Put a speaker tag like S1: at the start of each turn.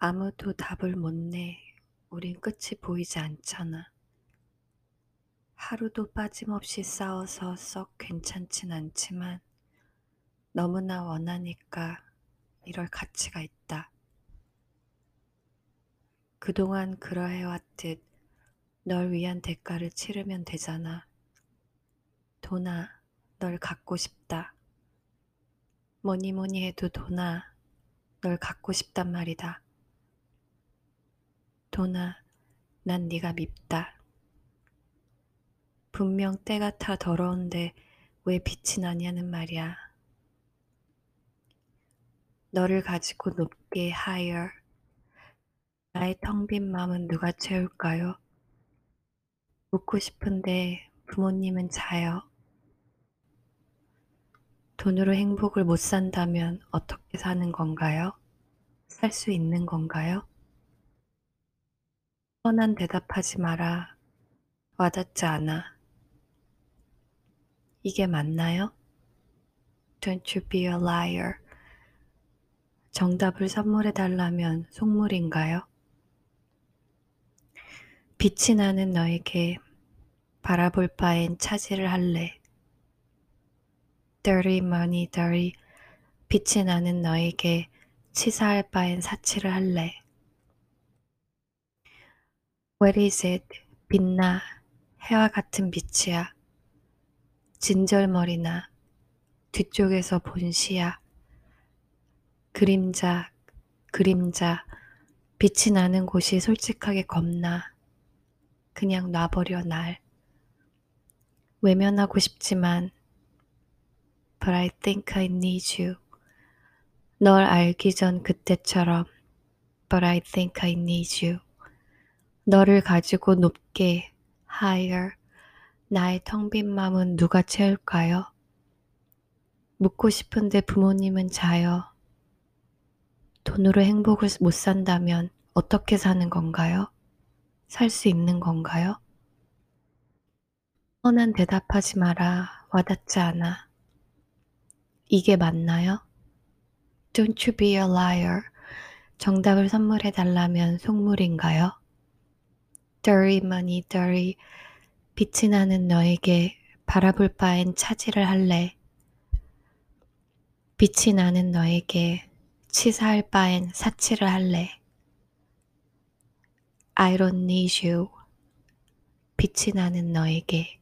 S1: 아무도 답을 못 내. 우린 끝이 보이지 않잖아. 하루도 빠짐없이 싸워서 썩 괜찮진 않지만 너무나 원하니까 이럴 가치가 있다. 그동안 그러해왔듯 널 위한 대가를 치르면 되잖아. 도나, 널 갖고 싶다. 뭐니 뭐니 해도 도나, 널 갖고 싶단 말이다. 도나, 난 네가 밉다. 분명 때가 타 더러운데 왜 빛이 나냐는 말이야. 너를 가지고 높게 higher. 나의 텅 빈 마음은 누가 채울까요? 묻고 싶은데 부모님은 자요. 돈으로 행복을 못 산다면 어떻게 사는 건가요? 살 수 있는 건가요? 뻔한 대답하지 마라. 와닿지 않아. 이게 맞나요? Don't you be a liar. 정답을 선물해 달라면 속물인가요? 빛이 나는 너에게 바라볼 바엔 차지를 할래. Dirty money, dirty. 빛이 나는 너에게 치사할 바엔 사치를 할래. What is it? 빛나. 해와 같은 빛이야. 진절머리나. 뒤쪽에서 본 시야. 그림자, 그림자. 빛이 나는 곳이 솔직하게 겁나. 그냥 놔버려 날. 외면하고 싶지만 But I think I need you. 널 알기 전 그때처럼 But I think I need you. 너를 가지고 높게 higher. 나의 텅 빈 마음은 누가 채울까요? 묻고 싶은데 부모님은 자요. 돈으로 행복을 못 산다면 어떻게 사는 건가요? 살 수 있는 건가요? 뻔한 대답하지 마라. 와닿지 않아. 이게 맞나요? Don't you be a liar. 정답을 선물해 달라면 속물인가요? Dirty money, dirty. 빛이 나는 너에게 바라볼 바엔 차지를 할래. 빛이 나는 너에게 치사할 바엔 사치를 할래. I don't need you. 빛이 나는 너에게